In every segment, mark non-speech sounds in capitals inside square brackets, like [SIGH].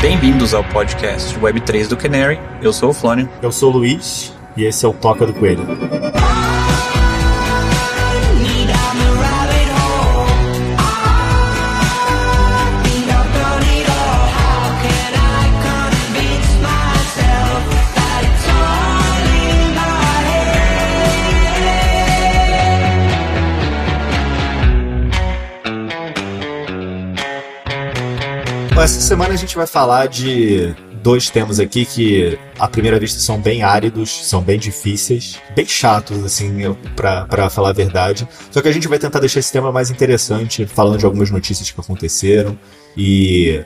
Bem-vindos ao podcast Web3 do Canary. Eu sou o Flônio. Eu sou o Luiz e esse é o Toca do Coelho. Essa semana a gente vai falar de dois temas aqui que, à primeira vista, são bem áridos, são bem difíceis, bem chatos, assim, para falar a verdade. Só que a gente vai tentar deixar esse tema mais interessante, falando de algumas notícias que aconteceram e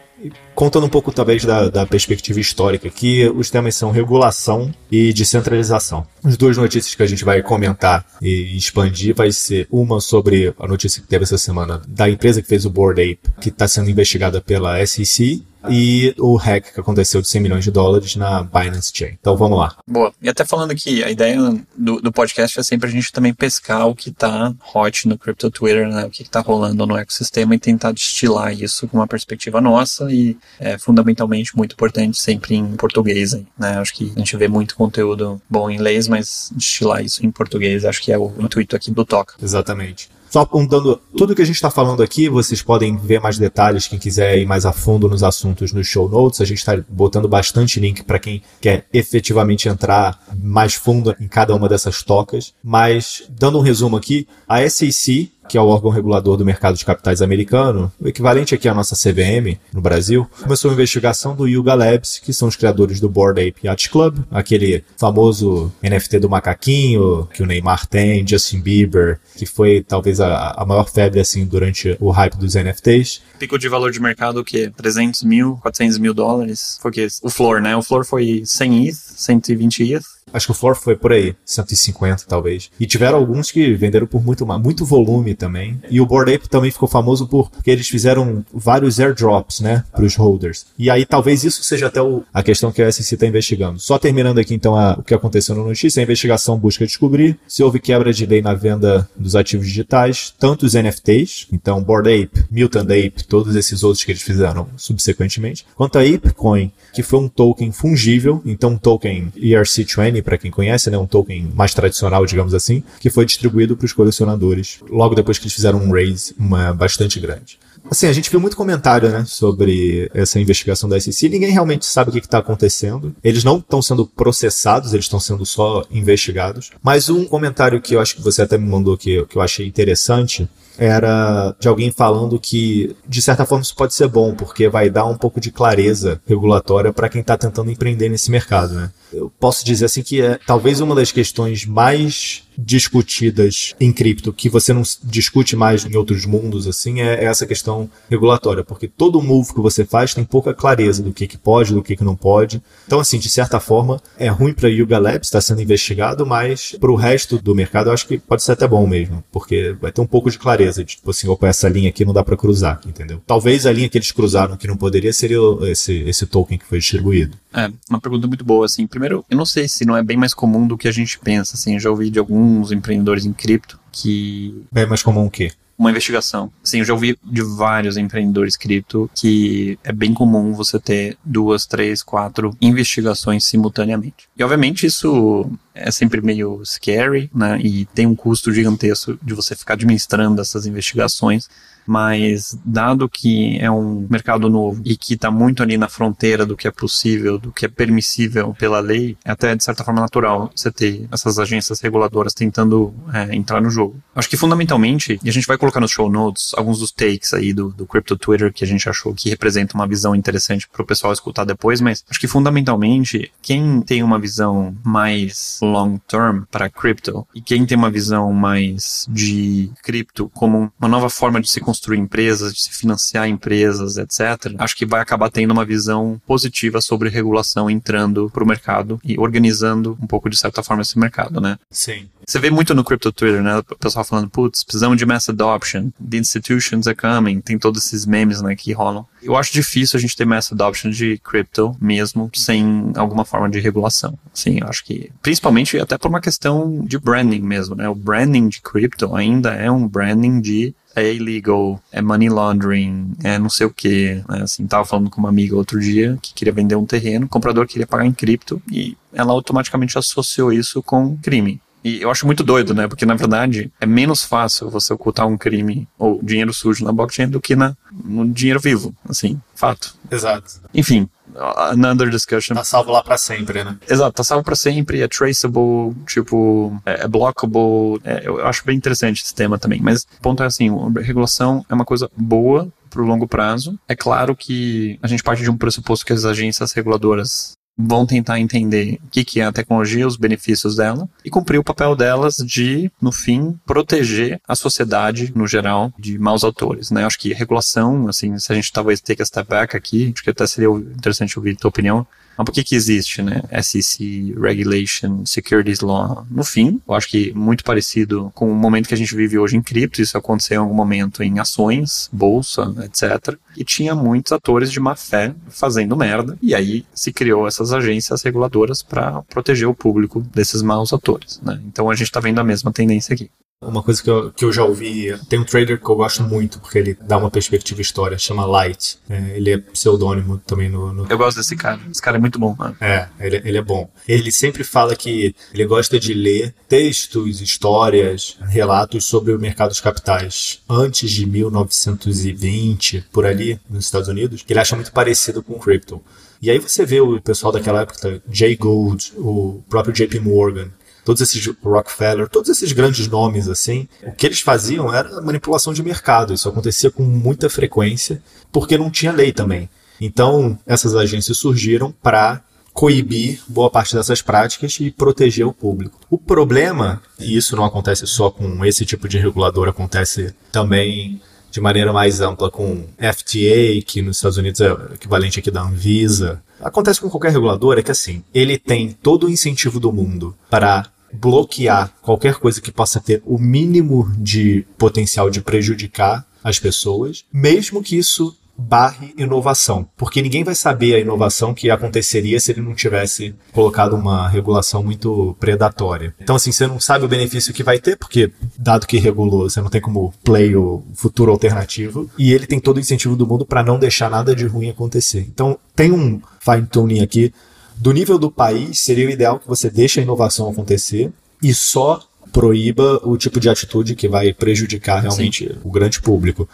contando um pouco talvez da, da, perspectiva histórica aqui, os temas são regulação e descentralização. As duas notícias que a gente vai comentar e expandir vai ser uma sobre a notícia que teve essa semana da empresa que fez o Board Ape, que está sendo investigada pela SEC, e o hack que aconteceu de 100 milhões de dólares na Binance Chain. Então vamos lá. Boa. E até falando que a ideia do, do podcast é sempre a gente também pescar o que está hot no Crypto Twitter, né? O que está rolando no ecossistema e tentar destilar isso com uma perspectiva nossa e é fundamentalmente muito importante sempre em português, né? Acho que a gente vê muito conteúdo bom em inglês, mas destilar isso em português acho que é o intuito aqui do Toca. Exatamente. Só apontando tudo que a gente está falando aqui, vocês podem ver mais detalhes, quem quiser ir mais a fundo nos assuntos nos show notes. A gente está botando bastante link para quem quer efetivamente entrar mais fundo em cada uma dessas tocas. Mas, dando um resumo aqui, a SEC que é o órgão regulador do mercado de capitais americano, o equivalente aqui à nossa CVM no Brasil, começou a investigação do Yuga Labs, que são os criadores do Board Ape Yacht Club, aquele famoso NFT do macaquinho que o Neymar tem, Justin Bieber, que foi talvez a, a maior febre assim durante o hype dos NFTs. Pico de valor de mercado o quê? 300 mil, 400 mil dólares? Foi o quê? O floor, né? O floor foi 100 ETH, 120 ETH. Acho que o floor foi por aí, 150 talvez. E tiveram alguns que venderam por muito, muito volume também. E o Board Ape também ficou famoso por porque eles fizeram vários airdrops, né, para os holders. E aí talvez isso seja até o, a questão que a SEC está investigando. Só terminando aqui então a, o que aconteceu na notícia, a investigação busca descobrir se houve quebra de lei na venda dos ativos digitais, tanto os NFTs, então Board Ape, Mutant Ape, todos esses outros que eles fizeram subsequentemente, quanto a Apecoin, que foi um token fungível, então um token ERC20 para quem conhece, né, um token mais tradicional, digamos assim, que foi distribuído para os colecionadores logo depois que eles fizeram um raise uma, bastante grande. Assim, a gente viu muito comentário, né, sobre essa investigação da SEC. Ninguém realmente sabe o que está acontecendo. Eles não estão sendo processados, eles estão sendo só investigados. Mas um comentário que eu acho que você até me mandou que, que eu achei interessante era de alguém falando que, de certa forma, isso pode ser bom, porque vai dar um pouco de clareza regulatória para quem está tentando empreender nesse mercado, né? Eu posso dizer assim que é talvez uma das questões mais discutidas em cripto, que você não discute mais em outros mundos, assim, é essa questão regulatória, porque todo move que você faz tem pouca clareza do que, que pode, do que, que não pode. Então, assim, de certa forma, é ruim para Yuga Labs estar tá sendo investigado, mas para o resto do mercado eu acho que pode ser até bom mesmo, porque vai ter um pouco de clareza, de, tipo assim, opa, essa linha aqui não dá para cruzar, entendeu? Talvez a linha que eles cruzaram que não poderia seria esse, esse token que foi distribuído. É, uma pergunta muito boa, assim. Primeiro, eu não sei se não é bem mais comum do que a gente pensa, assim, eu já ouvi de alguns empreendedores em cripto que... É mais comum o quê? uma investigação. Sim, eu já ouvi de vários empreendedores cripto que é bem comum você ter duas, três, quatro investigações simultaneamente. E obviamente isso é sempre meio scary, né? E tem um custo gigantesco de você ficar administrando essas investigações mas dado que é um mercado novo e que está muito ali na fronteira do que é possível, do que é permissível pela lei, é até de certa forma natural você ter essas agências reguladoras tentando é, entrar no jogo. Acho que fundamentalmente, e a gente vai colocar nos show notes alguns dos takes aí do, do Crypto Twitter que a gente achou que representa uma visão interessante para o pessoal escutar depois, mas acho que fundamentalmente quem tem uma visão mais long term para cripto e quem tem uma visão mais de cripto como uma nova forma de se construir empresas, de se financiar empresas, etc., acho que vai acabar tendo uma visão positiva sobre regulação entrando para o mercado e organizando um pouco, de certa forma, esse mercado, né? Sim. Você vê muito no Crypto Twitter, né? O pessoal falando, putz, precisamos de mass adoption, the institutions are coming, tem todos esses memes, né, que rolam. Eu acho difícil a gente ter mass adoption de crypto mesmo sem alguma forma de regulação. Sim, eu acho que, principalmente até por uma questão de branding mesmo, né? O branding de crypto ainda é um branding de é illegal, é money laundering, é não sei o que. Né? Assim, tava falando com uma amiga outro dia que queria vender um terreno, o comprador queria pagar em cripto e ela automaticamente associou isso com crime. E eu acho muito doido, né? Porque, na verdade, é menos fácil você ocultar um crime ou dinheiro sujo na blockchain do que na, no dinheiro vivo, assim, fato. Exato. Enfim, another discussion. Tá salvo lá para sempre, né? Exato, tá salvo para sempre, é traceable, tipo, é, é blockable. É, eu acho bem interessante esse tema também. Mas o ponto é assim, a regulação é uma coisa boa para o longo prazo. É claro que a gente parte de um pressuposto que as agências reguladoras vão tentar entender o que, que é a tecnologia, os benefícios dela e cumprir o papel delas de, no fim, proteger a sociedade no geral de maus autores, né? Acho que regulação, assim, se a gente talvez take a step back aqui, acho que até seria interessante ouvir a tua opinião, mas por que que existe, né? SEC, Regulation, Securities Law. No fim, eu acho que muito parecido com o momento que a gente vive hoje em cripto, isso aconteceu em algum momento em ações, bolsa, etc. E tinha muitos atores de má fé fazendo merda. E aí se criou essas agências reguladoras para proteger o público desses maus atores, né? Então a gente está vendo a mesma tendência aqui. Uma coisa que eu, que eu já ouvi, tem um trader que eu gosto muito, porque ele dá uma perspectiva história, chama Light. É, ele é pseudônimo também no, no, Eu gosto desse cara, esse cara é muito bom, mano. É, ele, ele é bom. Ele sempre fala que ele gosta de ler textos, histórias, relatos sobre o mercado dos capitais antes de 1920, por ali, nos Estados Unidos, que ele acha muito parecido com o crypto. E aí você vê o pessoal daquela época, Jay Gould, o próprio JP Morgan, todos esses Rockefeller, todos esses grandes nomes assim, o que eles faziam era manipulação de mercado. Isso acontecia com muita frequência, porque não tinha lei também. Então, essas agências surgiram para coibir boa parte dessas práticas e proteger o público. O problema, e isso não acontece só com esse tipo de regulador, acontece também de maneira mais ampla com FTA, que nos Estados Unidos é o equivalente aqui da Anvisa. Acontece com qualquer regulador, é que assim, ele tem todo o incentivo do mundo para bloquear qualquer coisa que possa ter o mínimo de potencial de prejudicar as pessoas, mesmo que isso barre inovação, porque ninguém vai saber a inovação que aconteceria se ele não tivesse colocado uma regulação muito predatória. Então, assim, você não sabe o benefício que vai ter, porque, dado que regulou, você não tem como play o futuro alternativo, e ele tem todo o incentivo do mundo para não deixar nada de ruim acontecer. Então, tem um fine-tuning aqui. Do nível do país, seria o ideal que você deixe a inovação acontecer e só proíba o tipo de atitude que vai prejudicar realmente Sim. o grande público.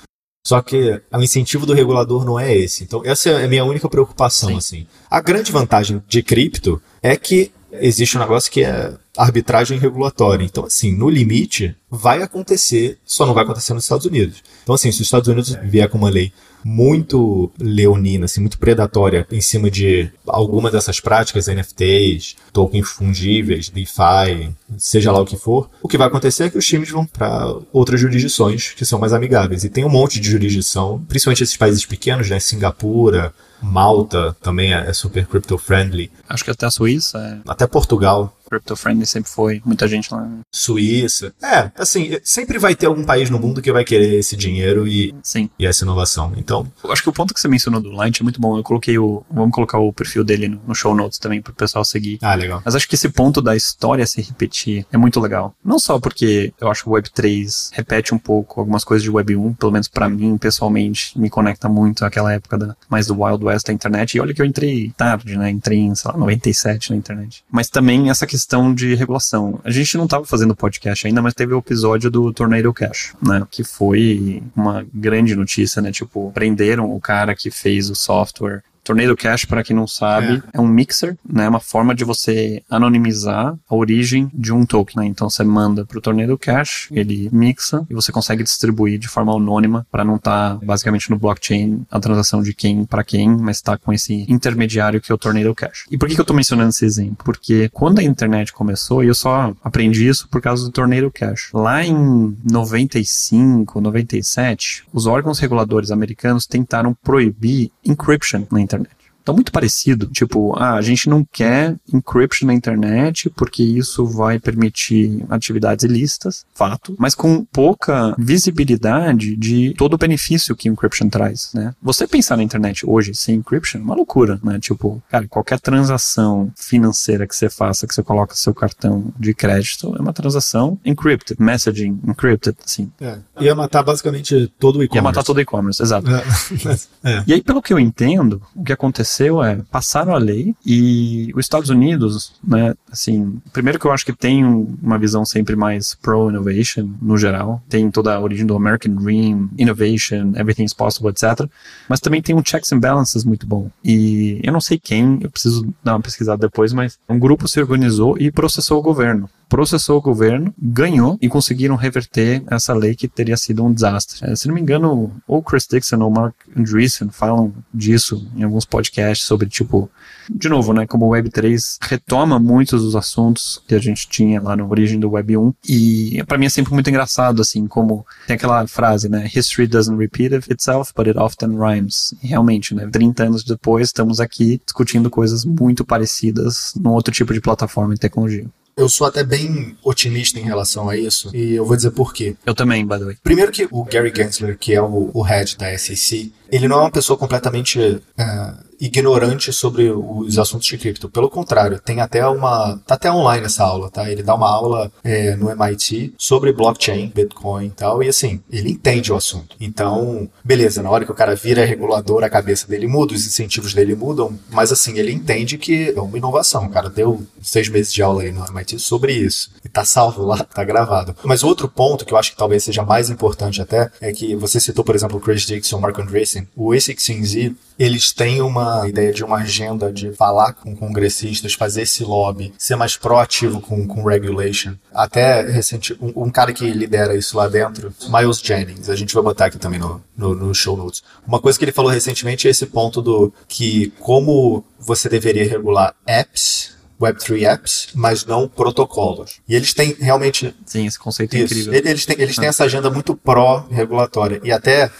Só que o incentivo do regulador não é esse. Então, essa é a minha única preocupação, Sim. assim. A grande vantagem de cripto é que existe um negócio que é arbitragem regulatória. Então, assim, no limite, vai acontecer, só não vai acontecer nos Estados Unidos. Então, assim, se os Estados Unidos vier com uma lei muito leonina, assim, muito predatória em cima de alguma dessas práticas, NFTs, tokens fungíveis, DeFi, seja lá o que for, o que vai acontecer é que os times vão para outras jurisdições que são mais amigáveis. E tem um monte de jurisdição, principalmente esses países pequenos, né, Singapura, Malta também é super crypto friendly. Acho que até a Suíça. É... Até Portugal. Crypto friendly sempre foi, muita gente lá. Suíça. É, assim, sempre vai ter algum país no mundo que vai querer esse dinheiro e, Sim. e essa inovação. Então. Eu acho que o ponto que você mencionou do Light é muito bom. Eu coloquei o. Vamos colocar o perfil dele no, no show notes também para o pessoal seguir. Ah, legal. Mas acho que esse ponto da história se repetir é muito legal. Não só porque eu acho que o Web 3 repete um pouco algumas coisas de Web 1, pelo menos para mim, pessoalmente, me conecta muito àquela época da, mais do Wild West da internet. E olha que eu entrei tarde, né? Entrei em, sei lá, 97 na internet. Mas também essa questão de regulação. A gente não estava fazendo podcast ainda, mas teve o episódio do Tornado Cash, né? Que foi uma grande notícia, né? Tipo, prenderam o cara que fez o software Tornado Cash, para quem não sabe, é. é. um mixer, né? Uma forma de você anonimizar a origem de um token. Né? Então você manda para o Tornado Cash, ele mixa e você consegue distribuir de forma anônima para não estar tá, basicamente no blockchain a transação de quem para quem, mas está com esse intermediário que é o Tornado Cash. E por que, que eu estou mencionando esse exemplo? Porque quando a internet começou, e eu só aprendi isso por causa do Tornado Cash. Lá em 95, 97, os órgãos reguladores americanos tentaram proibir encryption na internet. Tá muito parecido. Tipo, ah, a gente não quer encryption na internet porque isso vai permitir atividades ilícitas, fato, mas com pouca visibilidade de todo o benefício que encryption traz, né? Você pensar na internet hoje sem encryption é uma loucura, né? Tipo, cara, qualquer transação financeira que você faça, que você coloca seu cartão de crédito, é uma transação encrypted, messaging encrypted, assim. É. Ia matar basicamente todo o e-commerce. Ia matar todo o e-commerce, exato. É. [LAUGHS] é. E aí, pelo que eu entendo, o que aconteceu é, passaram a lei e os Estados Unidos, né, assim, primeiro que eu acho que tem uma visão sempre mais pro-innovation, no geral, tem toda a origem do American Dream, innovation, everything's possible, etc. Mas também tem um checks and balances muito bom. E eu não sei quem, eu preciso dar uma pesquisada depois, mas um grupo se organizou e processou o governo processou o governo, ganhou e conseguiram reverter essa lei que teria sido um desastre. É, se não me engano, ou Chris Dixon ou Mark Andreessen falam disso em alguns podcasts sobre, tipo, de novo, né, como o Web3 retoma muitos dos assuntos que a gente tinha lá na origem do Web 1 e para mim é sempre muito engraçado, assim, como tem aquela frase, né, history doesn't repeat itself, but it often rhymes. E realmente, né, 30 anos depois estamos aqui discutindo coisas muito parecidas num outro tipo de plataforma e tecnologia. Eu sou até bem otimista em relação a isso, e eu vou dizer por quê. Eu também, by the way. Primeiro que o Gary Gensler, que é o, o head da SEC, ele não é uma pessoa completamente uh, ignorante sobre os assuntos de cripto. Pelo contrário, tem até uma. Tá até online essa aula, tá? Ele dá uma aula é, no MIT sobre blockchain, Bitcoin e tal. E assim, ele entende o assunto. Então, beleza, na hora que o cara vira regulador, a cabeça dele muda, os incentivos dele mudam, mas assim, ele entende que é uma inovação. O cara deu seis meses de aula aí no MIT sobre isso. E tá salvo lá, tá gravado. Mas outro ponto que eu acho que talvez seja mais importante até é que você citou, por exemplo, o Chris Dixon, Mark Andreessen. O A16Z, eles têm uma ideia de uma agenda de falar com congressistas, fazer esse lobby, ser mais proativo com, com regulation. Até recente, um, um cara que lidera isso lá dentro, Miles Jennings, a gente vai botar aqui também no, no, no show notes. Uma coisa que ele falou recentemente é esse ponto do que como você deveria regular apps Web3 apps, mas não protocolos. E eles têm realmente. Sim, esse conceito é isso. é incrível. Eles têm, eles têm ah. essa agenda muito pró-regulatória. E até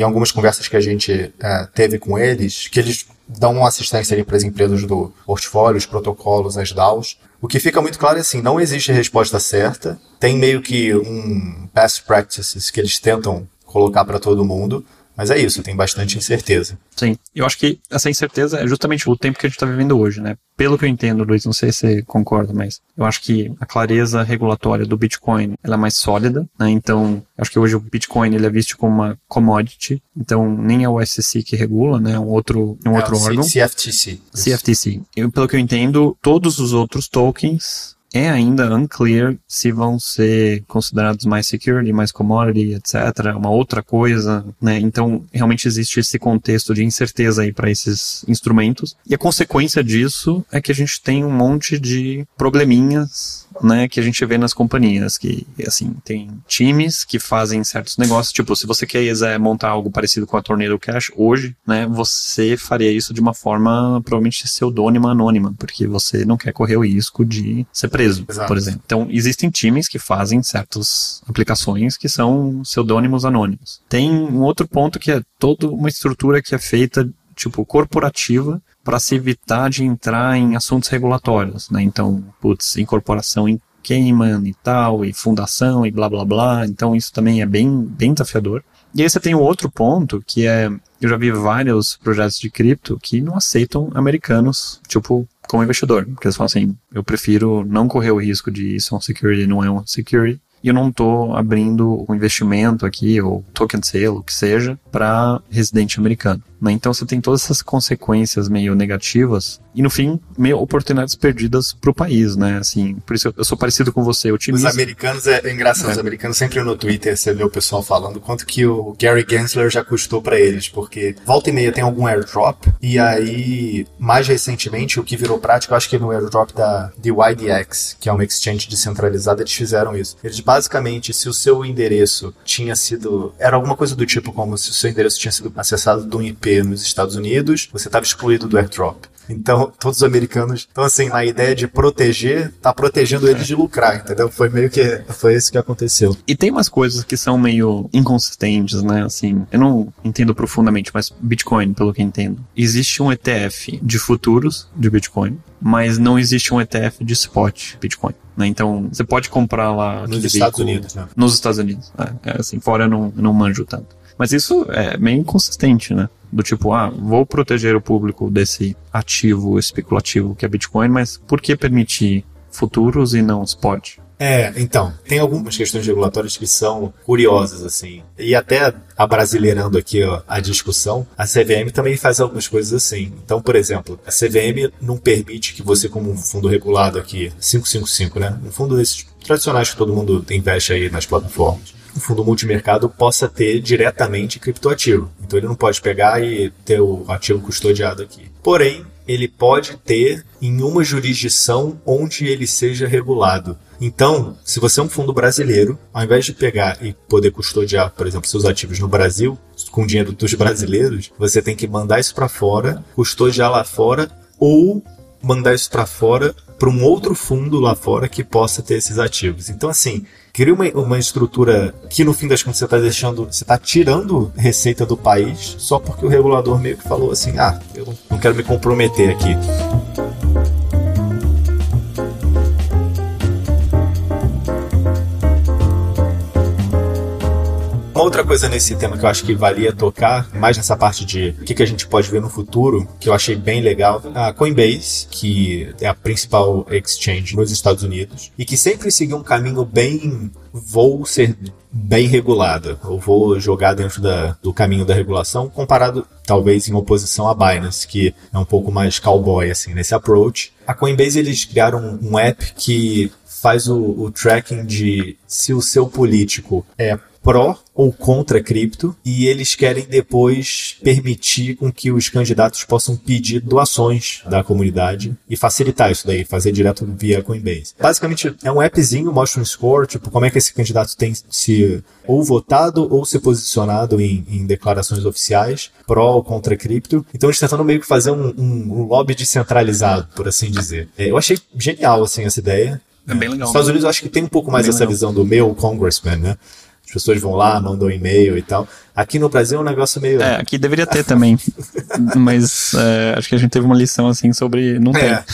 em algumas conversas que a gente é, teve com eles, que eles dão assistência para as empresas do portfólio, os protocolos, as DAOs. O que fica muito claro é assim, não existe resposta certa, tem meio que um best practices que eles tentam colocar para todo mundo, mas é isso, tem bastante incerteza. Sim, eu acho que essa incerteza é justamente o tempo que a gente está vivendo hoje, né? Pelo que eu entendo, Luiz, não sei se você concorda, mas eu acho que a clareza regulatória do Bitcoin ela é mais sólida, né? Então, acho que hoje o Bitcoin ele é visto como uma commodity, então nem é o SEC que regula, né? É um outro, um é outro órgão. CFTC. CFTC. Eu, pelo que eu entendo, todos os outros tokens é ainda unclear se vão ser considerados mais security, mais commodity, etc. Uma outra coisa, né? Então, realmente existe esse contexto de incerteza aí para esses instrumentos. E a consequência disso é que a gente tem um monte de probleminhas né, que a gente vê nas companhias, que, assim, tem times que fazem certos negócios, tipo, se você quiser montar algo parecido com a Tornado Cash hoje, né, você faria isso de uma forma provavelmente pseudônima, anônima, porque você não quer correr o risco de ser preso, Exato. por exemplo. Então, existem times que fazem certas aplicações que são pseudônimos anônimos. Tem um outro ponto que é toda uma estrutura que é feita tipo, corporativa para se evitar de entrar em assuntos regulatórios, né? Então, putz, incorporação em Cayman e tal, e fundação e blá blá blá. Então, isso também é bem, bem desafiador. E aí você tem um outro ponto que é, eu já vi vários projetos de cripto que não aceitam americanos, tipo, como investidor. Porque eles falam assim, eu prefiro não correr o risco de isso é um security, não é um security, e eu não estou abrindo o investimento aqui, ou token sale, o que seja, para residente americano. Né? Então você tem todas essas consequências meio negativas e no fim, meio oportunidades perdidas para o país, né? Assim, por isso eu, sou parecido com você, otimista. Os americanos, é, é engraçado, é. os americanos sempre no Twitter você vê o pessoal falando quanto que o Gary Gensler já custou para eles, porque volta e meia tem algum airdrop e aí, mais recentemente, o que virou prática, eu acho que no airdrop da DYDX, que é uma exchange descentralizada, eles fizeram isso. Eles basicamente se o seu endereço tinha sido. Era alguma coisa do tipo como se o seu endereço tinha sido acessado de um IP nos Estados Unidos, você estava excluído do airdrop. Então, todos os americanos. Então, assim, na ideia de proteger, tá protegendo eles de lucrar, entendeu? Foi meio que. Foi isso que aconteceu. E tem umas coisas que são meio inconsistentes, né? Assim, eu não entendo profundamente, mas Bitcoin, pelo que entendo, existe um ETF de futuros de Bitcoin, mas não existe um ETF de spot Bitcoin. Né? Então, você pode comprar lá. Nos Estados veículo, Unidos, né? Nos Estados Unidos. É, é, assim, fora eu não, eu não manjo tanto. Mas isso é meio inconsistente, né? Do tipo, ah, vou proteger o público desse ativo especulativo que é Bitcoin, mas por que permitir futuros e não spot? É, então, tem algumas questões regulatórias que são curiosas, assim. E até abrasileirando aqui ó, a discussão, a CVM também faz algumas coisas assim. Então, por exemplo, a CVM não permite que você, como um fundo regulado aqui, 555, né? Um fundo desses tradicionais que todo mundo investe aí nas plataformas um fundo multimercado possa ter diretamente criptoativo. Então ele não pode pegar e ter o ativo custodiado aqui. Porém, ele pode ter em uma jurisdição onde ele seja regulado. Então, se você é um fundo brasileiro, ao invés de pegar e poder custodiar, por exemplo, seus ativos no Brasil, com dinheiro dos brasileiros, você tem que mandar isso para fora, custodiar lá fora ou mandar isso para fora para um outro fundo lá fora que possa ter esses ativos. Então, assim, cria uma, uma estrutura que no fim das contas você está deixando, você está tirando receita do país só porque o regulador meio que falou assim, ah, eu não quero me comprometer aqui. Outra coisa nesse tema que eu acho que valia tocar, mais nessa parte de o que, que a gente pode ver no futuro, que eu achei bem legal, a Coinbase, que é a principal exchange nos Estados Unidos, e que sempre seguiu um caminho bem vou ser bem regulada, ou vou jogar dentro da, do caminho da regulação, comparado talvez em oposição à Binance, que é um pouco mais cowboy assim nesse approach. A Coinbase eles criaram um app que faz o, o tracking de se o seu político é pró ou contra cripto e eles querem depois permitir com que os candidatos possam pedir doações da comunidade e facilitar isso daí, fazer direto via Coinbase. Basicamente é um appzinho, mostra um score, tipo como é que esse candidato tem se ou votado ou se posicionado em, em declarações oficiais pró ou contra cripto. Então eles tentando meio que fazer um, um, um lobby descentralizado, por assim dizer. É, eu achei genial assim essa ideia. É bem legal. Nos Estados Unidos eu acho que tem um pouco mais essa legal. visão do meu congressman, né? As pessoas vão lá, mandam e-mail e tal. Aqui no Brasil é um negócio meio. É, aqui deveria ter também. [LAUGHS] Mas é, acho que a gente teve uma lição assim sobre. Não tem. É.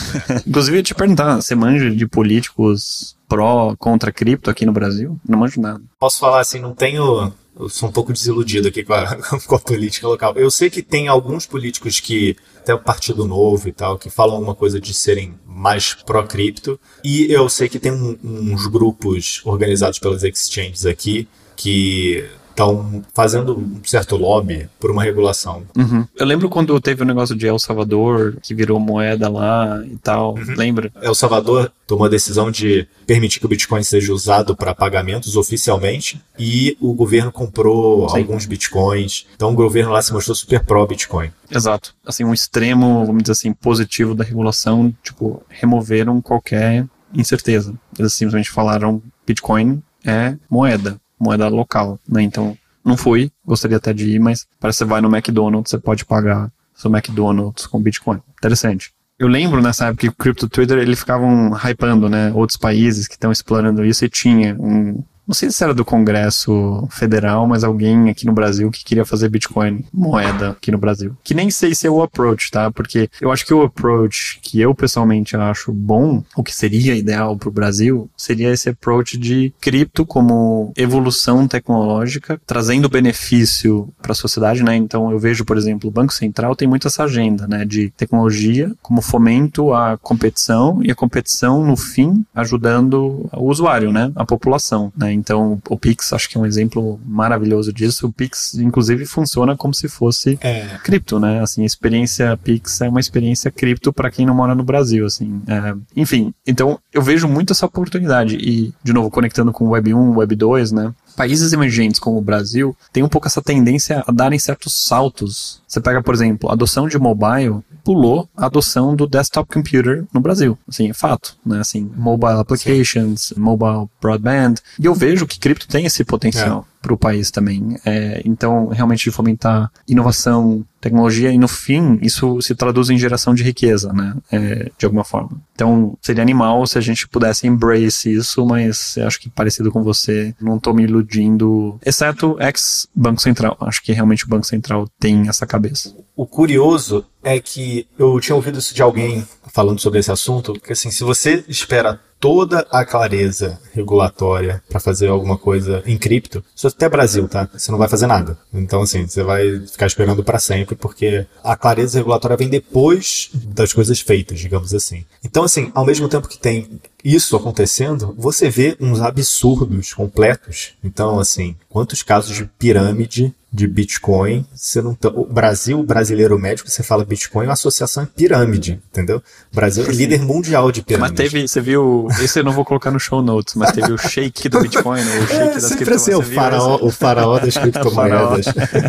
Inclusive, eu ia te perguntar: você manja de políticos pró, contra cripto aqui no Brasil? Não manjo nada. Posso falar assim, não tenho. Eu sou um pouco desiludido aqui com a, [LAUGHS] com a política local. Eu sei que tem alguns políticos que, até o Partido Novo e tal, que falam alguma coisa de serem mais pró-cripto. E eu sei que tem um, uns grupos organizados pelas exchanges aqui que estão fazendo um certo lobby por uma regulação. Uhum. Eu lembro quando teve o um negócio de El Salvador, que virou moeda lá e tal, uhum. lembra? El Salvador tomou a decisão de permitir que o Bitcoin seja usado para pagamentos oficialmente e o governo comprou Sim. alguns Bitcoins. Então o governo lá se mostrou super pró-Bitcoin. Exato. Assim, um extremo, vamos dizer assim, positivo da regulação, tipo, removeram qualquer incerteza. Eles simplesmente falaram Bitcoin é moeda moeda local, né? Então, não fui, gostaria até de ir, mas parece que você vai no McDonald's, você pode pagar seu McDonald's com Bitcoin. Interessante. Eu lembro nessa época que o Crypto Twitter, eles ficavam hypando, né, outros países que estão explorando isso e tinha um, não sei se era do Congresso Federal, mas alguém aqui no Brasil que queria fazer Bitcoin moeda aqui no Brasil. Que nem sei se é o approach, tá? Porque eu acho que o approach que eu pessoalmente acho bom, o que seria ideal para o Brasil, seria esse approach de cripto como evolução tecnológica, trazendo benefício para a sociedade, né? Então eu vejo, por exemplo, o Banco Central tem muito essa agenda, né, de tecnologia como fomento à competição e a competição no fim ajudando o usuário, né, a população, né? Então, o Pix acho que é um exemplo maravilhoso disso. O Pix, inclusive, funciona como se fosse é. cripto, né? Assim, a experiência Pix é uma experiência cripto para quem não mora no Brasil, assim. É, enfim, então eu vejo muito essa oportunidade. E, de novo, conectando com Web 1, Web 2, né? Países emergentes como o Brasil têm um pouco essa tendência a darem certos saltos. Você pega, por exemplo, a adoção de mobile pulou a adoção do desktop computer no Brasil. Assim, é fato, né? Assim, mobile applications, Sim. mobile broadband. E eu vejo que cripto tem esse potencial. É para o país também. É, então, realmente, fomentar inovação, tecnologia, e no fim, isso se traduz em geração de riqueza, né? É, de alguma forma. Então, seria animal se a gente pudesse embrace isso, mas acho que parecido com você, não estou me iludindo, exceto ex-Banco Central. Acho que realmente o Banco Central tem essa cabeça. O curioso é que eu tinha ouvido isso de alguém falando sobre esse assunto, que assim, se você espera toda a clareza regulatória para fazer alguma coisa em cripto, isso até Brasil, tá? Você não vai fazer nada. Então, assim, você vai ficar esperando para sempre, porque a clareza regulatória vem depois das coisas feitas, digamos assim. Então, assim, ao mesmo tempo que tem isso acontecendo, você vê uns absurdos completos. Então, assim, quantos casos de pirâmide de Bitcoin, você não tá, o Brasil, brasileiro médico, você fala Bitcoin, a associação é pirâmide, entendeu? O Brasil é [LAUGHS] líder mundial de pirâmide. Mas teve, você viu, esse eu não vou colocar no show notes, mas teve o shake do Bitcoin, o shake é, das sempre assim, o faraó, o faraó das [LAUGHS] criptomoedas.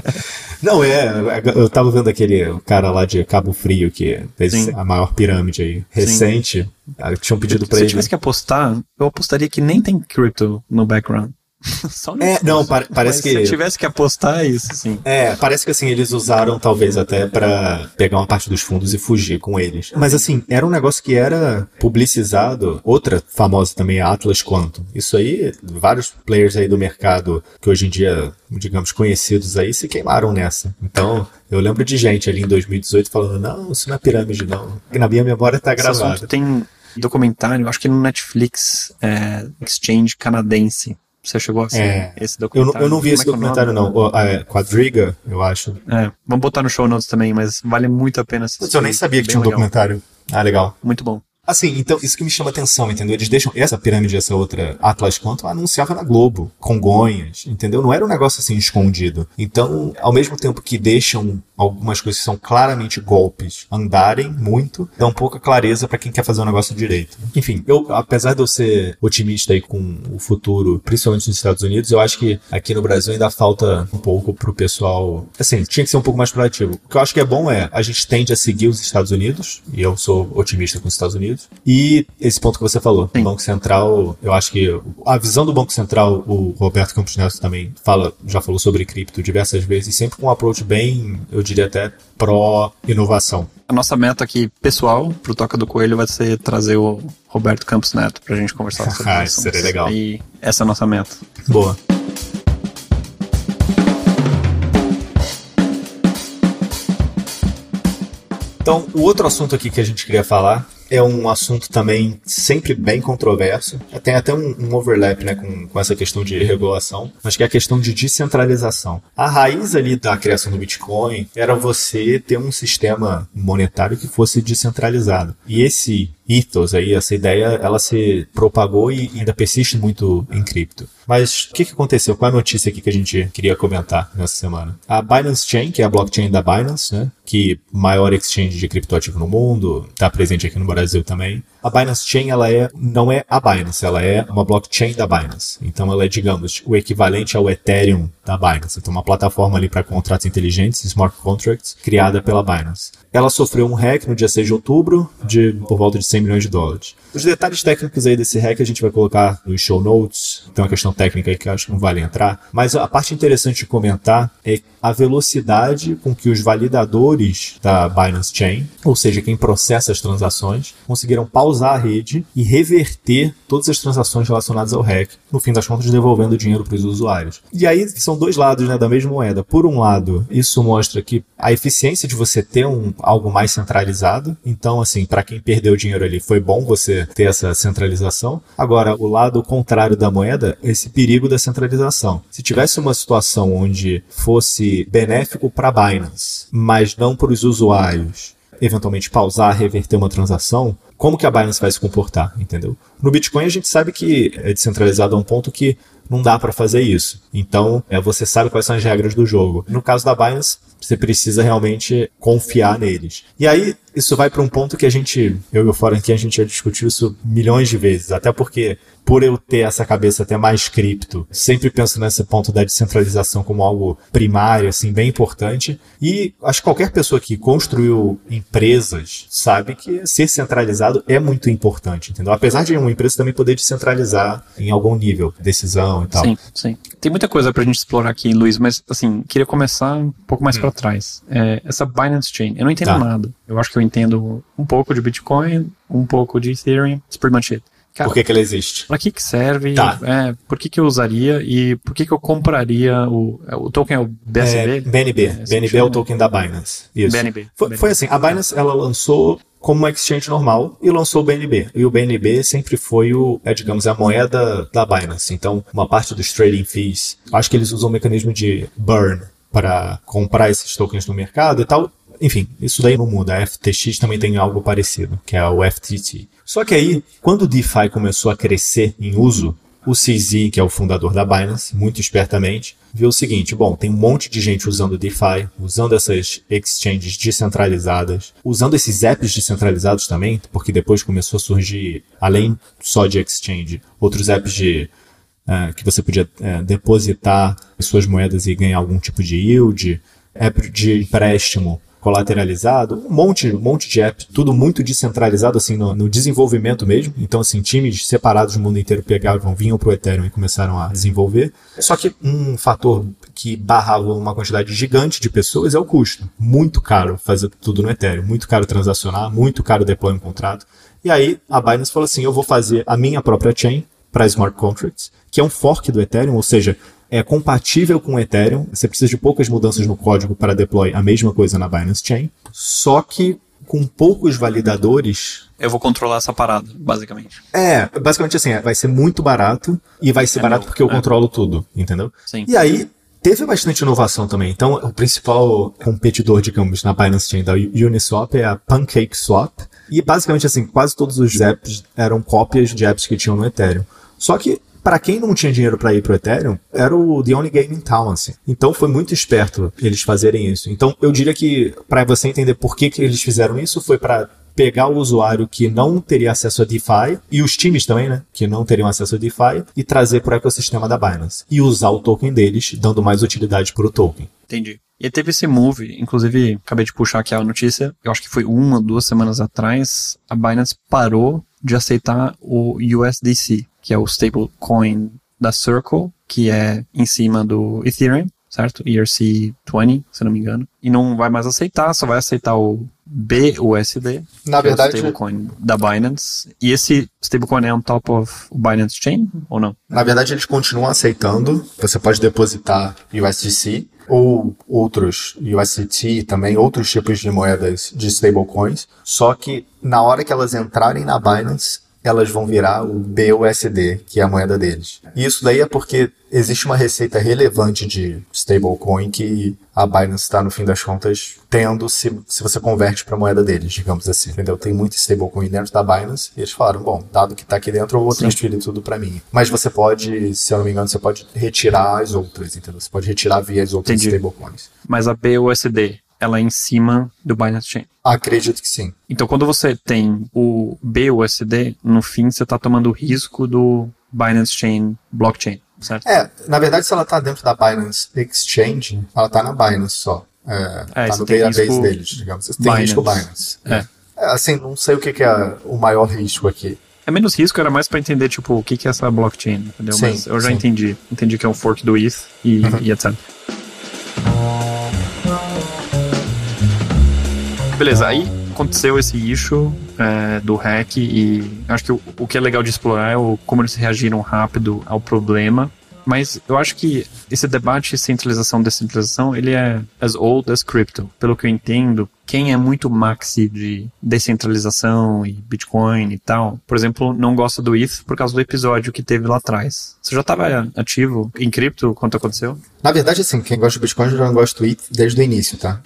[LAUGHS] não, é, eu tava vendo aquele cara lá de Cabo Frio que fez Sim. a maior pirâmide aí, recente, Sim. tinham pedido pra Se ele... Se eu tivesse que apostar, eu apostaria que nem tem crypto no background. [LAUGHS] Só é, não, pa parece que. Se tivesse que apostar, é isso, sim. É, parece que assim, eles usaram talvez até para pegar uma parte dos fundos e fugir com eles. Mas assim, era um negócio que era publicizado. Outra famosa também é Atlas Quantum. Isso aí, vários players aí do mercado que hoje em dia, digamos, conhecidos aí, se queimaram nessa. Então, eu lembro de gente ali em 2018 falando: não, isso não é pirâmide, não. E na minha memória tá gravado. Tem documentário, acho que no Netflix, é, Exchange canadense você chegou a ver é. esse documentário? Eu, eu não vi esse é é documentário, não. O, é, Quadriga, eu acho. É, vamos botar no show notes também, mas vale muito a pena assistir. Eu nem sabia que tinha um legal. documentário. Ah, legal. Muito bom. Assim, então, isso que me chama atenção, entendeu? Eles deixam essa pirâmide, essa outra Atlas Quantum, anunciava na Globo, Congonhas, entendeu? Não era um negócio assim escondido. Então, ao mesmo tempo que deixam algumas coisas que são claramente golpes andarem muito, dá um pouco a clareza para quem quer fazer o um negócio direito. Enfim, eu, apesar de eu ser otimista aí com o futuro, principalmente nos Estados Unidos, eu acho que aqui no Brasil ainda falta um pouco pro pessoal. Assim, tinha que ser um pouco mais proativo. O que eu acho que é bom é a gente tende a seguir os Estados Unidos, e eu sou otimista com os Estados Unidos, e esse ponto que você falou, o Banco Central, eu acho que a visão do Banco Central, o Roberto Campos Neto também fala, já falou sobre cripto diversas vezes, sempre com um approach bem, eu eu diria até pró-inovação. A nossa meta aqui, pessoal, pro Toca do Coelho, vai ser trazer o Roberto Campos Neto pra gente conversar sobre [LAUGHS] ah, isso. seria legal. E essa é a nossa meta. Boa. Então, o outro assunto aqui que a gente queria falar é um assunto também sempre bem controverso. Tem até um, um overlap né, com, com essa questão de regulação, mas que é a questão de descentralização. A raiz ali da criação do Bitcoin era você ter um sistema monetário que fosse descentralizado. E esse ethos aí, essa ideia, ela se propagou e ainda persiste muito em cripto. Mas o que, que aconteceu? Qual é a notícia aqui que a gente queria comentar nessa semana? A Binance Chain, que é a blockchain da Binance, né? Que maior exchange de criptoativo no mundo, está presente aqui no Brasil também. A Binance Chain, ela é, não é a Binance, ela é uma blockchain da Binance. Então ela é, digamos, o equivalente ao Ethereum da Binance. Então uma plataforma ali para contratos inteligentes, smart contracts, criada pela Binance. Ela sofreu um hack no dia 6 de outubro, de por volta de 100 milhões de dólares. Os detalhes técnicos aí desse hack a gente vai colocar nos show notes. Tem uma questão técnica aí que acho que não vale entrar. Mas a parte interessante de comentar é a velocidade com que os validadores da Binance Chain, ou seja, quem processa as transações, conseguiram pausar a rede e reverter todas as transações relacionadas ao hack, no fim das contas devolvendo dinheiro para os usuários. E aí são dois lados né, da mesma moeda. Por um lado, isso mostra que a eficiência de você ter um, algo mais centralizado. Então, assim, para quem perdeu dinheiro ali, foi bom você ter essa centralização. Agora, o lado contrário da moeda, esse perigo da centralização. Se tivesse uma situação onde fosse benéfico para Binance, mas não para os usuários, eventualmente pausar, reverter uma transação, como que a Binance vai se comportar, entendeu? No Bitcoin a gente sabe que é descentralizado a um ponto que não dá para fazer isso. Então, é, você sabe quais são as regras do jogo. No caso da Binance, você precisa realmente confiar neles. E aí, isso vai para um ponto que a gente, eu e o Fora aqui, a gente já discutiu isso milhões de vezes, até porque por eu ter essa cabeça até mais cripto, sempre penso nesse ponto da descentralização como algo primário, assim, bem importante. E acho que qualquer pessoa que construiu empresas sabe que ser centralizado é muito importante, entendeu? Apesar de uma empresa também poder descentralizar em algum nível, decisão e tal. Sim, sim. Tem muita coisa pra gente explorar aqui, Luiz, mas assim, queria começar um pouco mais hum. para trás. É, essa Binance Chain, eu não entendo tá. nada. Eu acho que eu entendo um pouco de Bitcoin, um pouco de Ethereum, it's pretty much it. Cara, por que, que ela existe? Para que, que serve? Tá. É, por que, que eu usaria e por que, que eu compraria o. É, o token é o BSB? É, BNB. É, BNB é o token da Binance. Isso. BNB. Foi, BNB. foi assim: a Binance ela lançou como uma exchange normal e lançou o BNB. E o BNB sempre foi o, é, digamos, a moeda da Binance. Então, uma parte dos trading fees, acho que eles usam o mecanismo de burn para comprar esses tokens no mercado e tal. Enfim, isso daí não muda. A FTX também tem algo parecido, que é o FTT. Só que aí, quando o DeFi começou a crescer em uso, o CZ, que é o fundador da Binance, muito espertamente, viu o seguinte: bom, tem um monte de gente usando DeFi, usando essas exchanges descentralizadas, usando esses apps descentralizados também, porque depois começou a surgir, além só de exchange, outros apps de uh, que você podia uh, depositar suas moedas e ganhar algum tipo de yield, app de empréstimo colateralizado, um monte, um monte de app, tudo muito descentralizado assim no, no, desenvolvimento mesmo. Então assim, times separados do mundo inteiro pegavam, vinham pro Ethereum e começaram a desenvolver. Só que um fator que barrava uma quantidade gigante de pessoas é o custo. Muito caro fazer tudo no Ethereum, muito caro transacionar, muito caro deploy um contrato. E aí a Binance falou assim: eu vou fazer a minha própria chain para smart contracts, que é um fork do Ethereum, ou seja, é compatível com o Ethereum. Você precisa de poucas mudanças no código para deploy a mesma coisa na Binance Chain. Só que com poucos validadores. Eu vou controlar essa parada, basicamente. É, basicamente assim, vai ser muito barato e vai ser é barato meu, porque eu é. controlo tudo, entendeu? Sim. E aí, teve bastante inovação também. Então, o principal competidor, digamos, na Binance Chain da Uniswap é a PancakeSwap. E basicamente assim, quase todos os apps eram cópias de apps que tinham no Ethereum. Só que para quem não tinha dinheiro para ir pro Ethereum, era o The Only Game in Town, assim. Então foi muito esperto eles fazerem isso. Então eu diria que para você entender por que, que eles fizeram isso, foi para pegar o usuário que não teria acesso a DeFi e os times também, né, que não teriam acesso a DeFi e trazer para ecossistema da Binance e usar o token deles, dando mais utilidade para o token. Entendi. E teve esse move, inclusive, acabei de puxar aqui a notícia, eu acho que foi uma, duas semanas atrás, a Binance parou de aceitar o USDC, que é o stablecoin da Circle, que é em cima do Ethereum, certo? ERC20, se não me engano. E não vai mais aceitar, só vai aceitar o BUSD, Na que verdade, é o stablecoin da Binance. E esse stablecoin é on top of Binance Chain ou não? Na verdade, eles continuam aceitando. Você pode depositar USDC ou outros USDT também, outros tipos de moedas de stablecoins. Só que na hora que elas entrarem na Binance, elas vão virar o BUSD, que é a moeda deles. E isso daí é porque existe uma receita relevante de stablecoin que a Binance está, no fim das contas, tendo se, se você converte para a moeda deles, digamos assim. Entendeu? Tem muito stablecoin dentro da Binance e eles falaram, bom, dado que está aqui dentro, eu vou transferir tudo para mim. Mas você pode, se eu não me engano, você pode retirar as outras, entendeu? Você pode retirar via as outras Entendi. stablecoins. Mas a BUSD, ela é em cima do Binance Chain. Acredito que sim. Então, quando você tem o BUSD, no fim você está tomando o risco do Binance Chain blockchain, certo? É, na verdade, se ela está dentro da Binance Exchange, ela está na Binance só. É, é tá no database deles, digamos. Tem Binance. risco Binance. É. é. Assim, não sei o que, que é o maior risco aqui. É menos risco, era mais para entender, tipo, o que, que é essa blockchain, entendeu? Sim, Mas eu já sim. entendi. Entendi que é um fork do ETH e, uhum. e etc. Beleza, aí aconteceu esse issue é, do hack e acho que o, o, que é legal de explorar é o, como eles reagiram rápido ao problema. Mas eu acho que esse debate centralização descentralização ele é as old as crypto. Pelo que eu entendo, quem é muito maxi de descentralização e Bitcoin e tal, por exemplo, não gosta do ETH por causa do episódio que teve lá atrás. Você já estava ativo em cripto quando aconteceu? Na verdade, assim, quem gosta do Bitcoin já gosta do ETH desde o início, tá?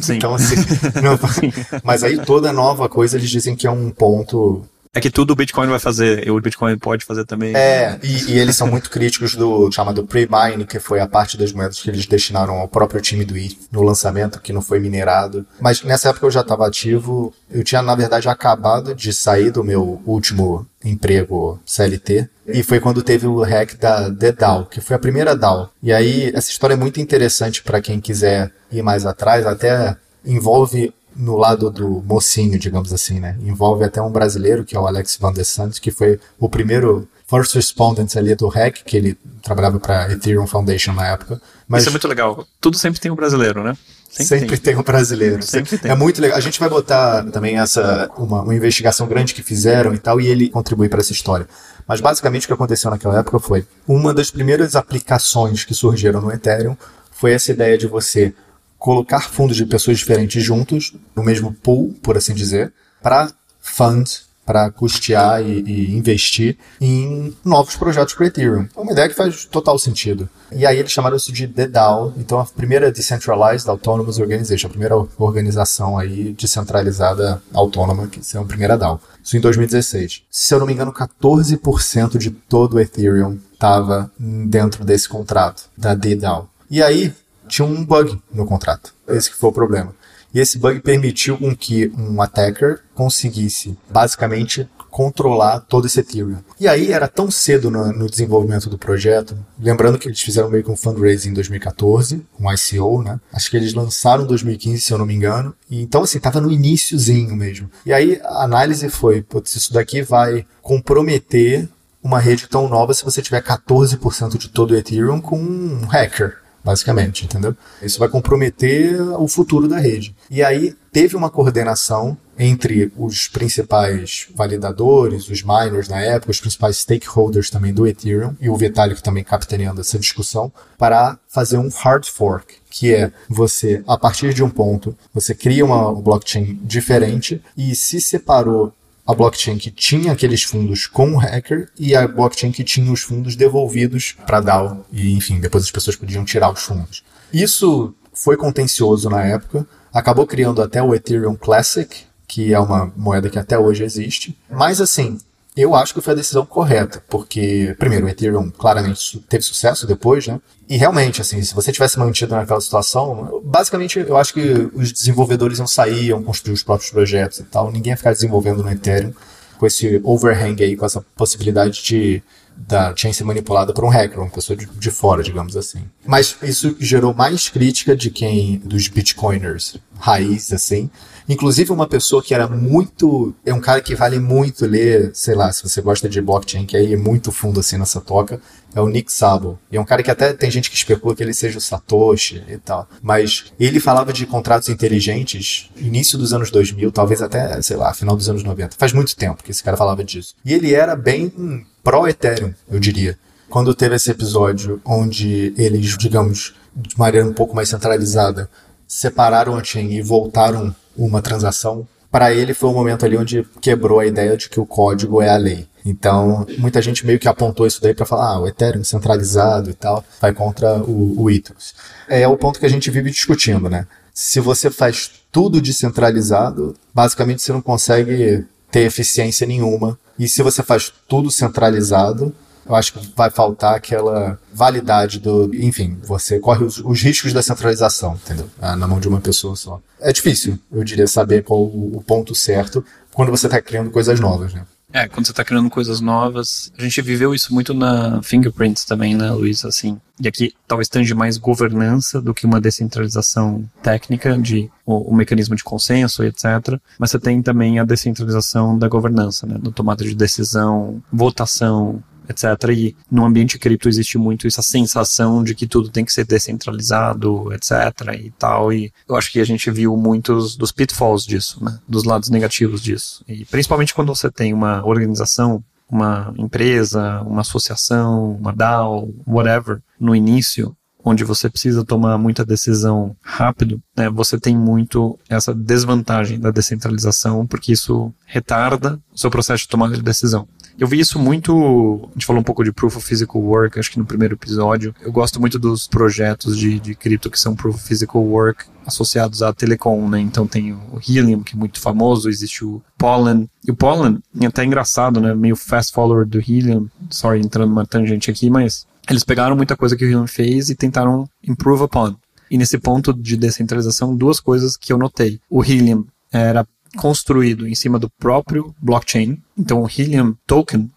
Sim. [LAUGHS] então, assim, não, [LAUGHS] mas aí toda nova coisa eles dizem que é um ponto É que tudo o Bitcoin vai fazer, e o Bitcoin pode fazer também. É, e, e eles são muito críticos do chamado pre-mine, que foi a parte das moedas que eles destinaram ao próprio time do ETH no lançamento, que não foi minerado. Mas nessa época eu já estava ativo, eu tinha, na verdade, acabado de sair do meu último emprego CLT. E foi quando teve o hack da The DAO, que foi a primeira DAO. E aí, essa história é muito interessante para quem quiser ir mais atrás, até envolve no lado do mocinho, digamos assim, né? Envolve até um brasileiro, que é o Alex Van der Santos, que foi o primeiro first respondent ali do hack, que ele trabalhava para Ethereum Foundation na época. Mas Isso é muito legal. Tudo sempre tem um brasileiro, né? Sempre, sempre tem. tem. um brasileiro. Sempre tem. É muito legal. A gente vai botar também essa uma, uma investigação grande que fizeram e tal, e ele contribui para essa história. Mas basicamente o que aconteceu naquela época foi uma das primeiras aplicações que surgiram no Ethereum foi essa ideia de você colocar fundos de pessoas diferentes juntos, no mesmo pool, por assim dizer, para fund, para custear e, e, investir em novos projetos para Ethereum. É uma ideia que faz total sentido. E aí eles chamaram isso de DAO, então a primeira Decentralized Autonomous Organization, a primeira organização aí descentralizada autônoma, que é a primeira DAO. Isso em 2016. Se eu não me engano, 14% de todo o Ethereum estava dentro desse contrato da DAO. E aí, tinha um bug no contrato. Esse que foi o problema. E esse bug permitiu com que um attacker conseguisse, basicamente, controlar todo esse Ethereum. E aí era tão cedo no, no, desenvolvimento do projeto, lembrando que eles fizeram meio que um fundraising em 2014, um ICO, né? Acho que eles lançaram em 2015, se eu não me engano. E então assim, tava no iníciozinho mesmo. E aí a análise foi, putz, isso daqui vai comprometer uma rede tão nova se você tiver 14% de todo o Ethereum com um hacker basicamente, entendeu? Isso vai comprometer o futuro da rede. E aí teve uma coordenação entre os principais validadores, os miners na época, os principais stakeholders também do Ethereum e o Vitalik também capitaneando essa discussão para fazer um hard fork, que é você, a partir de um ponto, você cria uma blockchain diferente e se separou a blockchain que tinha aqueles fundos com o hacker e a blockchain que tinha os fundos devolvidos para a DAO. E, enfim, depois as pessoas podiam tirar os fundos. Isso foi contencioso na época, acabou criando até o Ethereum Classic, que é uma moeda que até hoje existe. Mas, assim, eu acho que foi a decisão correta, porque, primeiro, o Ethereum claramente teve sucesso depois, né? E realmente, assim, se você tivesse mantido naquela situação, basicamente eu acho que os desenvolvedores não saíam construir os próprios projetos e tal, ninguém ia ficar desenvolvendo no Ethereum com esse overhang aí, com essa possibilidade de da chain ser manipulada por um hacker, uma pessoa de, de fora, digamos assim. Mas isso gerou mais crítica de quem, dos bitcoiners raiz, assim, Inclusive, uma pessoa que era muito. É um cara que vale muito ler, sei lá, se você gosta de blockchain, que aí é muito fundo assim nessa toca, é o Nick Szabo. E é um cara que até tem gente que especula que ele seja o Satoshi e tal. Mas ele falava de contratos inteligentes início dos anos 2000, talvez até, sei lá, final dos anos 90. Faz muito tempo que esse cara falava disso. E ele era bem pró-Ethereum, eu diria. Quando teve esse episódio onde eles, digamos, de maneira um pouco mais centralizada, separaram a chain e voltaram uma transação, para ele foi um momento ali onde quebrou a ideia de que o código é a lei. Então, muita gente meio que apontou isso daí para falar, ah, o Ethereum centralizado e tal, vai contra o, o Ethos. É o ponto que a gente vive discutindo, né? Se você faz tudo descentralizado, basicamente você não consegue ter eficiência nenhuma. E se você faz tudo centralizado, eu acho que vai faltar aquela validade do. Enfim, você corre os, os riscos da centralização, entendeu? Ah, na mão de uma pessoa só. É difícil, eu diria, saber qual o, o ponto certo quando você está criando coisas novas, né? É, quando você está criando coisas novas. A gente viveu isso muito na Fingerprints também, né, Luiz? Assim. E aqui talvez tange mais governança do que uma descentralização técnica de o, o, mecanismo de consenso, etc. Mas você tem também a descentralização da governança, né? No tomada de decisão, votação, etc. E no ambiente cripto existe muito essa sensação de que tudo tem que ser descentralizado, etc. e tal. E eu acho que a gente viu muitos dos pitfalls disso, né? Dos lados negativos disso. E principalmente quando você tem uma organização uma empresa, uma associação, uma DAO, whatever, no início, onde você precisa tomar muita decisão rápido, né, você tem muito essa desvantagem da descentralização, porque isso retarda o seu processo de tomada de decisão. Eu vi isso muito. A gente falou um pouco de Proof of Physical Work, acho que no primeiro episódio. Eu gosto muito dos projetos de, de cripto que são Proof of Physical Work associados à Telecom, né? Então tem o Helium, que é muito famoso, existe o Pollen. E o Pollen é até engraçado, né? Meio fast follower do Helium. Sorry, entrando numa tangente aqui, mas eles pegaram muita coisa que o Helium fez e tentaram improve upon. E nesse ponto de descentralização, duas coisas que eu notei. O Helium era construído em cima do próprio blockchain. Então o Helium Token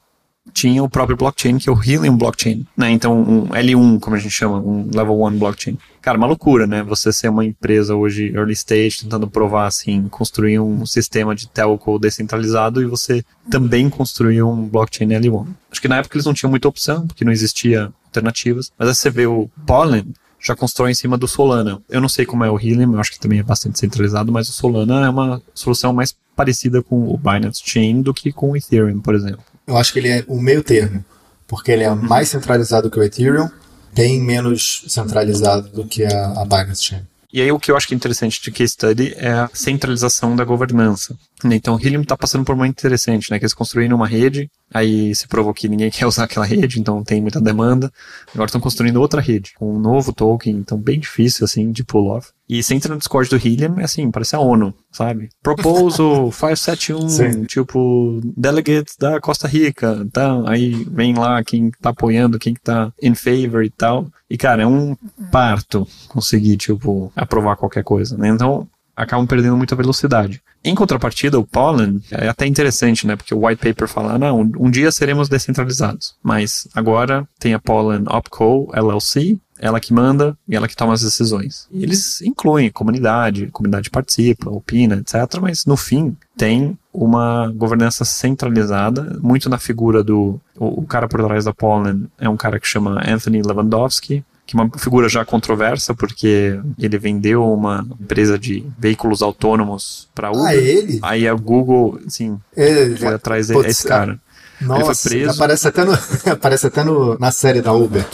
tinha o próprio blockchain, que é o Helium Blockchain, né? Então, um L1, como a gente chama, um Level 1 Blockchain. Cara, uma loucura, né? Você ser uma empresa hoje early stage, tentando provar, assim, construir um sistema de telco descentralizado e você também construir um blockchain L1. Acho que na época eles não tinham muita opção, porque não existia alternativas. Mas aí você vê o Pollen, já constrói em cima do Solana. Eu não sei como é o Helium, eu acho que também é bastante centralizado, mas o Solana é uma solução mais parecida com o Binance Chain do que com o Ethereum, por exemplo. Eu acho que ele é o meio termo, porque ele é mais centralizado que o Ethereum, bem menos centralizado do que a, a Binance Chain. E aí o que eu acho que é interessante de case study é a centralização da governança. Então o Helium está passando por uma interessante, né? Que eles construíram uma rede, aí se provou que ninguém [LAUGHS] quer usar aquela rede, então tem muita demanda. Agora estão construindo outra rede, com um novo token, então bem difícil, assim, de pull off. E você entra no Discord do Helium, é assim, parece a ONU, sabe? Proposal [LAUGHS] 571, Sim. tipo, delegates da Costa Rica, tá? Aí vem lá quem tá apoiando, quem tá in favor e tal. E, cara, é um parto conseguir, tipo, aprovar qualquer coisa, né? Então, acabam perdendo muita velocidade. Em contrapartida, o Pollen é até interessante, né? Porque o white paper fala, não, um dia seremos descentralizados. Mas agora tem a Pollen Opco LLC, ela que manda e ela que toma as decisões. E eles incluem comunidade, comunidade participa, opina, etc. Mas no fim tem uma governança centralizada, muito na figura do. O, o cara por trás da Pollen é um cara que chama Anthony Lewandowski, que é uma figura já controversa, porque ele vendeu uma empresa de veículos autônomos para Uber. Ah, ele? Aí a Google, assim, ele, foi atrás desse cara. Nossa, ele foi preso. Aparece até, no, [LAUGHS] aparece até no, na série da Uber.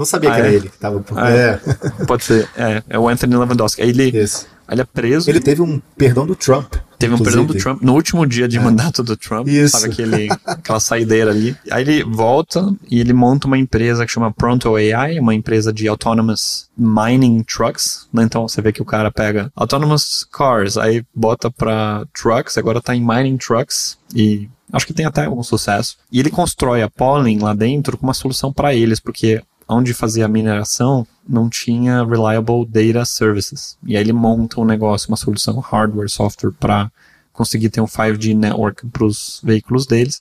Não sabia ah, que era é? ele que tava ah, é. Pode ser. É, é o Anthony Lewandowski. Ele, Isso. ele é preso. Ele teve um perdão do Trump. Teve um perdão do Trump no último dia de é. mandato do Trump. Isso. Sabe aquele, aquela saideira ali. Aí ele volta e ele monta uma empresa que chama Pronto AI, uma empresa de autonomous mining trucks. Né? Então você vê que o cara pega autonomous cars, aí bota pra trucks, agora tá em mining trucks e acho que tem até algum sucesso. E ele constrói a Pollen lá dentro com uma solução para eles, porque onde fazia a mineração não tinha reliable data services. E aí ele monta um negócio, uma solução hardware, software para conseguir ter um 5G network para os veículos deles.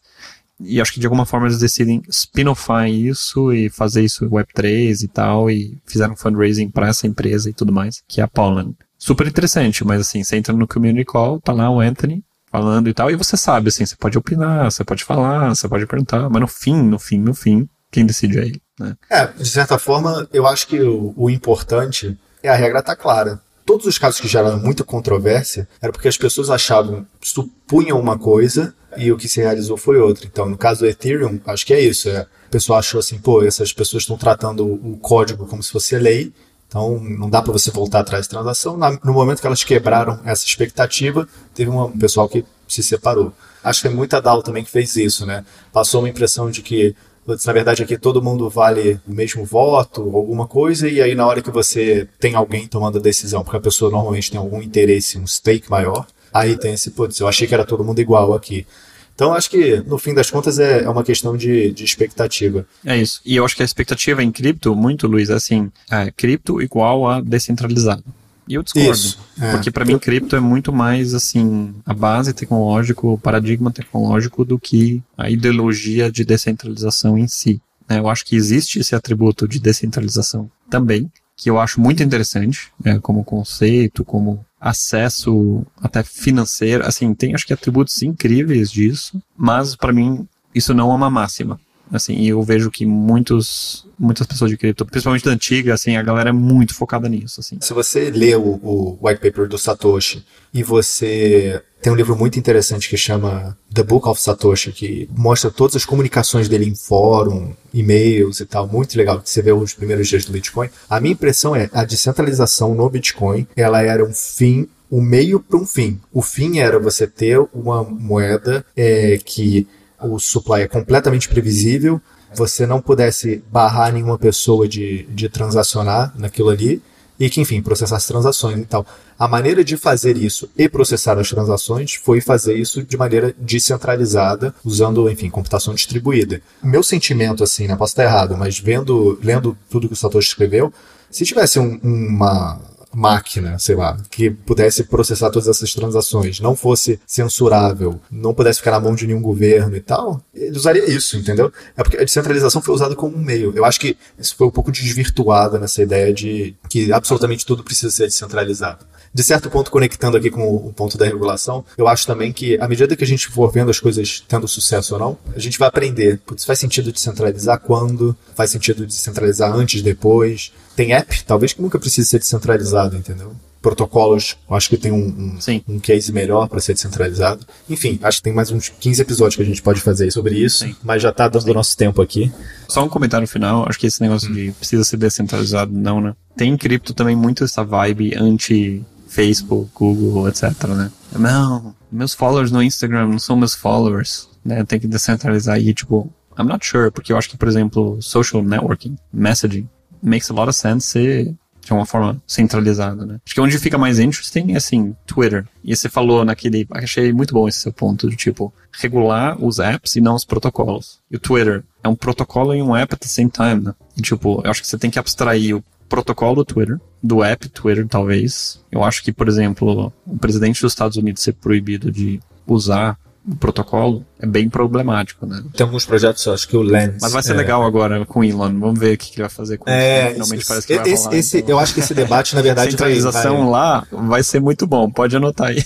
E acho que de alguma forma eles decidem spin-offar isso e fazer isso Web3 e tal, e fizeram fundraising para essa empresa e tudo mais, que é a Pollen. Super interessante, mas assim, você entra no community call, tá lá o Anthony falando e tal, e você sabe, assim, você pode opinar, você pode falar, você pode perguntar, mas no fim, no fim, no fim, quem decide é ele. Né? É, de certa forma, eu acho que o, o importante é a regra tá clara. Todos os casos que geraram muita controvérsia era porque as pessoas achavam, supunham uma coisa e o que se realizou foi outra. Então, no caso do Ethereum, acho que é isso. É, o pessoal achou assim, pô, essas pessoas estão tratando o código como se fosse lei, então não dá para você voltar atrás da transação. No momento que elas quebraram essa expectativa, teve um pessoal que se separou. Acho que é muita DAO também que fez isso, né? Passou uma impressão de que na verdade aqui todo mundo vale o mesmo voto, alguma coisa, e aí na hora que você tem alguém tomando a decisão, porque a pessoa normalmente tem algum interesse, um stake maior, aí tem esse, putz, eu achei que era todo mundo igual aqui. Então acho que no fim das contas é, é uma questão de, de expectativa. É isso. E eu acho que a expectativa em cripto, muito, Luiz, é assim, é, cripto igual a descentralizado. E eu discordo. Isso, é. Porque para mim cripto é muito mais assim a base tecnológica, o paradigma tecnológico do que a ideologia de descentralização em si. Né? Eu acho que existe esse atributo de descentralização também, que eu acho muito interessante, né, como conceito, como acesso até financeiro, assim, tem acho que atributos incríveis disso, mas para mim isso não é uma máxima. Assim, e eu vejo que muitos, muitas pessoas de cripto, principalmente da antiga, assim, a galera é muito focada nisso, assim. Se você lê o, o white paper do Satoshi e você tem um livro muito interessante que chama The Book of Satoshi, que mostra todas as comunicações dele em fórum, e-mails e tal, muito legal, que você vê os primeiros dias do Bitcoin. A minha impressão é a descentralização no Bitcoin, ela era um fim o meio para um fim. O fim era você ter uma moeda é, que o supply é completamente previsível, você não pudesse barrar nenhuma pessoa de, de transacionar naquilo ali, e que, enfim, processar as transações e tal. A maneira de fazer isso e processar as transações foi fazer isso de maneira descentralizada, usando, enfim, computação distribuída. Meu sentimento, assim, né, posso estar errado, mas vendo, lendo tudo que o Satoshi escreveu, se tivesse um, uma máquina, sei lá, que pudesse processar todas essas transações, não fosse censurável, não pudesse ficar na mão de nenhum governo e tal, ele usaria isso, entendeu? É porque a descentralização foi usada como um meio. Eu acho que isso foi um pouco desvirtuado nessa ideia de que absolutamente tudo precisa ser descentralizado de certo ponto, conectando aqui com o ponto da regulação, eu acho também que, à medida que a gente for vendo as coisas tendo sucesso ou não, a gente vai aprender. Putz, faz sentido descentralizar quando? Faz sentido descentralizar antes, depois? Tem app, talvez que nunca precise ser descentralizado, entendeu? protocolos, eu acho que tem um, um, um case melhor para ser descentralizado. Enfim, acho que tem mais uns 15 episódios que a gente pode fazer sobre isso, Sim. mas já está dando Sim. nosso tempo aqui. Só um comentário final, acho que esse negócio hum. de precisa ser descentralizado, não, né? Tem em cripto também muito essa vibe anti Facebook, Google, etc, né? Não, meus followers no Instagram não são meus followers, né? Tem que descentralizar aí, tipo, I'm not sure, porque eu acho que, por exemplo, social networking, messaging, makes a lot of sense ser de uma forma centralizada, né? Acho que onde fica mais interesting é, assim, Twitter. E você falou naquele, achei muito bom esse seu ponto, de tipo, regular os apps e não os protocolos. E o Twitter é um protocolo e um app at the same time, né? E, tipo, eu acho que você tem que abstrair o protocolo Twitter, do app Twitter, talvez. Eu acho que, por exemplo, o presidente dos Estados Unidos ser proibido de usar o protocolo é bem problemático, né? Tem alguns projetos, acho que o Lens. Mas vai ser é... legal agora com o Elon. Vamos ver o que ele vai fazer com é, isso. Finalmente esse, parece que vai esse, rolar. Esse, então... Eu acho que esse debate, na verdade, centralização vai, vai... lá vai ser muito bom. Pode anotar aí.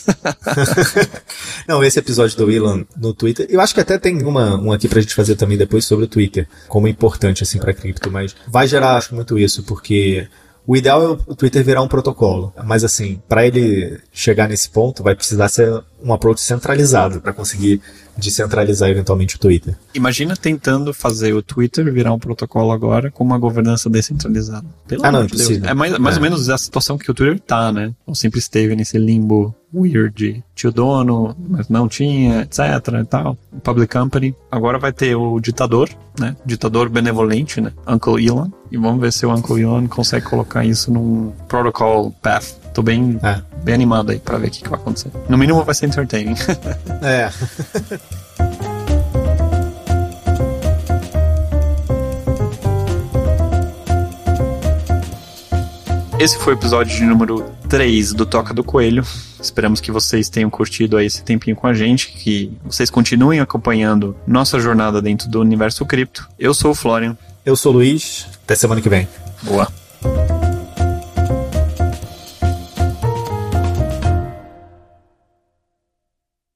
[LAUGHS] Não, esse episódio do Elon no Twitter, eu acho que até tem uma, um aqui pra gente fazer também depois sobre o Twitter, como é importante assim para cripto, mas vai gerar acho muito isso, porque o ideal é o Twitter virar um protocolo, mas assim, para ele chegar nesse ponto, vai precisar ser um approach centralizado para conseguir descentralizar eventualmente o Twitter. Imagina tentando fazer o Twitter virar um protocolo agora com uma governança descentralizada. Pelo ah, não, impossível. É mais, mais é. ou menos a situação que o Twitter tá, né? Ou sempre esteve nesse limbo weird. Tinha o dono, mas não tinha, etc e tal. Public company. Agora vai ter o ditador, né? Ditador benevolente, né? Uncle Elon. E vamos ver se o Uncle Elon consegue colocar isso num protocol path. Tô bem, é. bem animado aí pra ver o que, que vai acontecer. No mínimo vai ser entertaining. [LAUGHS] é. Esse foi o episódio de número 3 do Toca do Coelho. Esperamos que vocês tenham curtido aí esse tempinho com a gente, que vocês continuem acompanhando nossa jornada dentro do universo cripto. Eu sou o Florian. Eu sou o Luiz. Até semana que vem. Boa.